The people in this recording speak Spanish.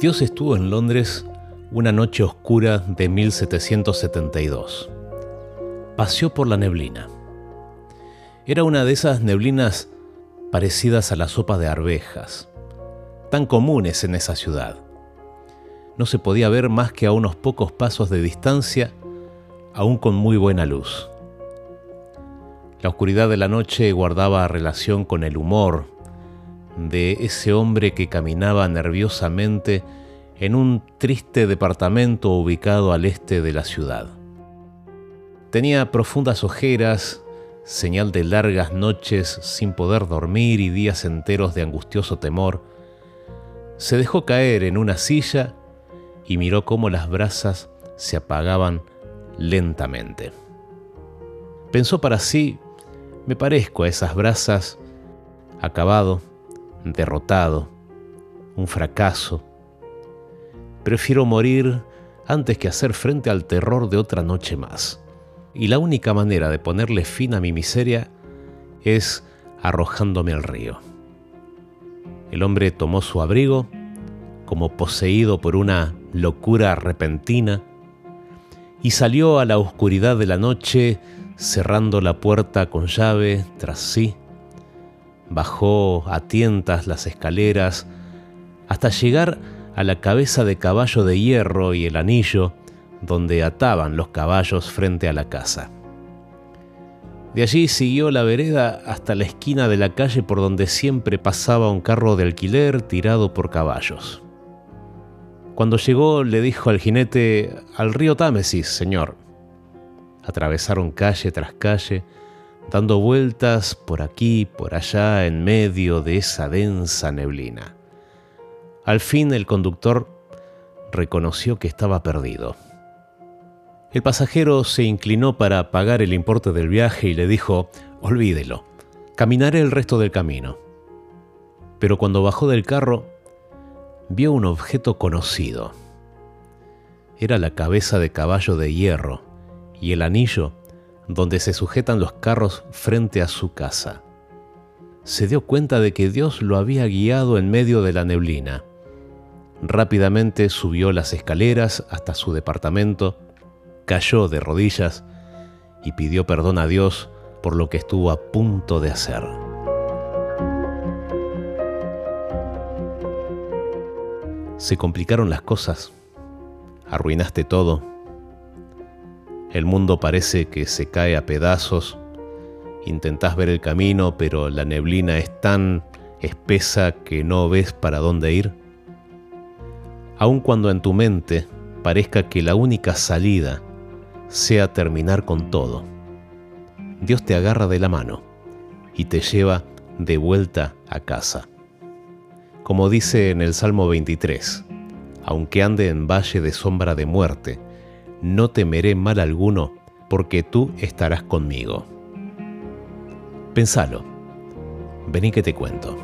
Dios estuvo en Londres una noche oscura de 1772. Paseó por la neblina. Era una de esas neblinas parecidas a la sopa de arvejas, tan comunes en esa ciudad. No se podía ver más que a unos pocos pasos de distancia, aún con muy buena luz. La oscuridad de la noche guardaba relación con el humor, de ese hombre que caminaba nerviosamente en un triste departamento ubicado al este de la ciudad. Tenía profundas ojeras, señal de largas noches sin poder dormir y días enteros de angustioso temor. Se dejó caer en una silla y miró cómo las brasas se apagaban lentamente. Pensó para sí, me parezco a esas brasas, acabado, derrotado, un fracaso. Prefiero morir antes que hacer frente al terror de otra noche más. Y la única manera de ponerle fin a mi miseria es arrojándome al río. El hombre tomó su abrigo, como poseído por una locura repentina, y salió a la oscuridad de la noche cerrando la puerta con llave tras sí Bajó a tientas las escaleras hasta llegar a la cabeza de caballo de hierro y el anillo donde ataban los caballos frente a la casa. De allí siguió la vereda hasta la esquina de la calle por donde siempre pasaba un carro de alquiler tirado por caballos. Cuando llegó le dijo al jinete, al río Támesis, señor. Atravesaron calle tras calle, dando vueltas por aquí, por allá, en medio de esa densa neblina. Al fin el conductor reconoció que estaba perdido. El pasajero se inclinó para pagar el importe del viaje y le dijo, olvídelo, caminaré el resto del camino. Pero cuando bajó del carro, vio un objeto conocido. Era la cabeza de caballo de hierro y el anillo donde se sujetan los carros frente a su casa. Se dio cuenta de que Dios lo había guiado en medio de la neblina. Rápidamente subió las escaleras hasta su departamento, cayó de rodillas y pidió perdón a Dios por lo que estuvo a punto de hacer. Se complicaron las cosas, arruinaste todo el mundo parece que se cae a pedazos. Intentás ver el camino, pero la neblina es tan espesa que no ves para dónde ir. Aun cuando en tu mente parezca que la única salida sea terminar con todo, Dios te agarra de la mano y te lleva de vuelta a casa. Como dice en el Salmo 23, aunque ande en valle de sombra de muerte, no temeré mal alguno, porque tú estarás conmigo. Pensalo. Vení que te cuento.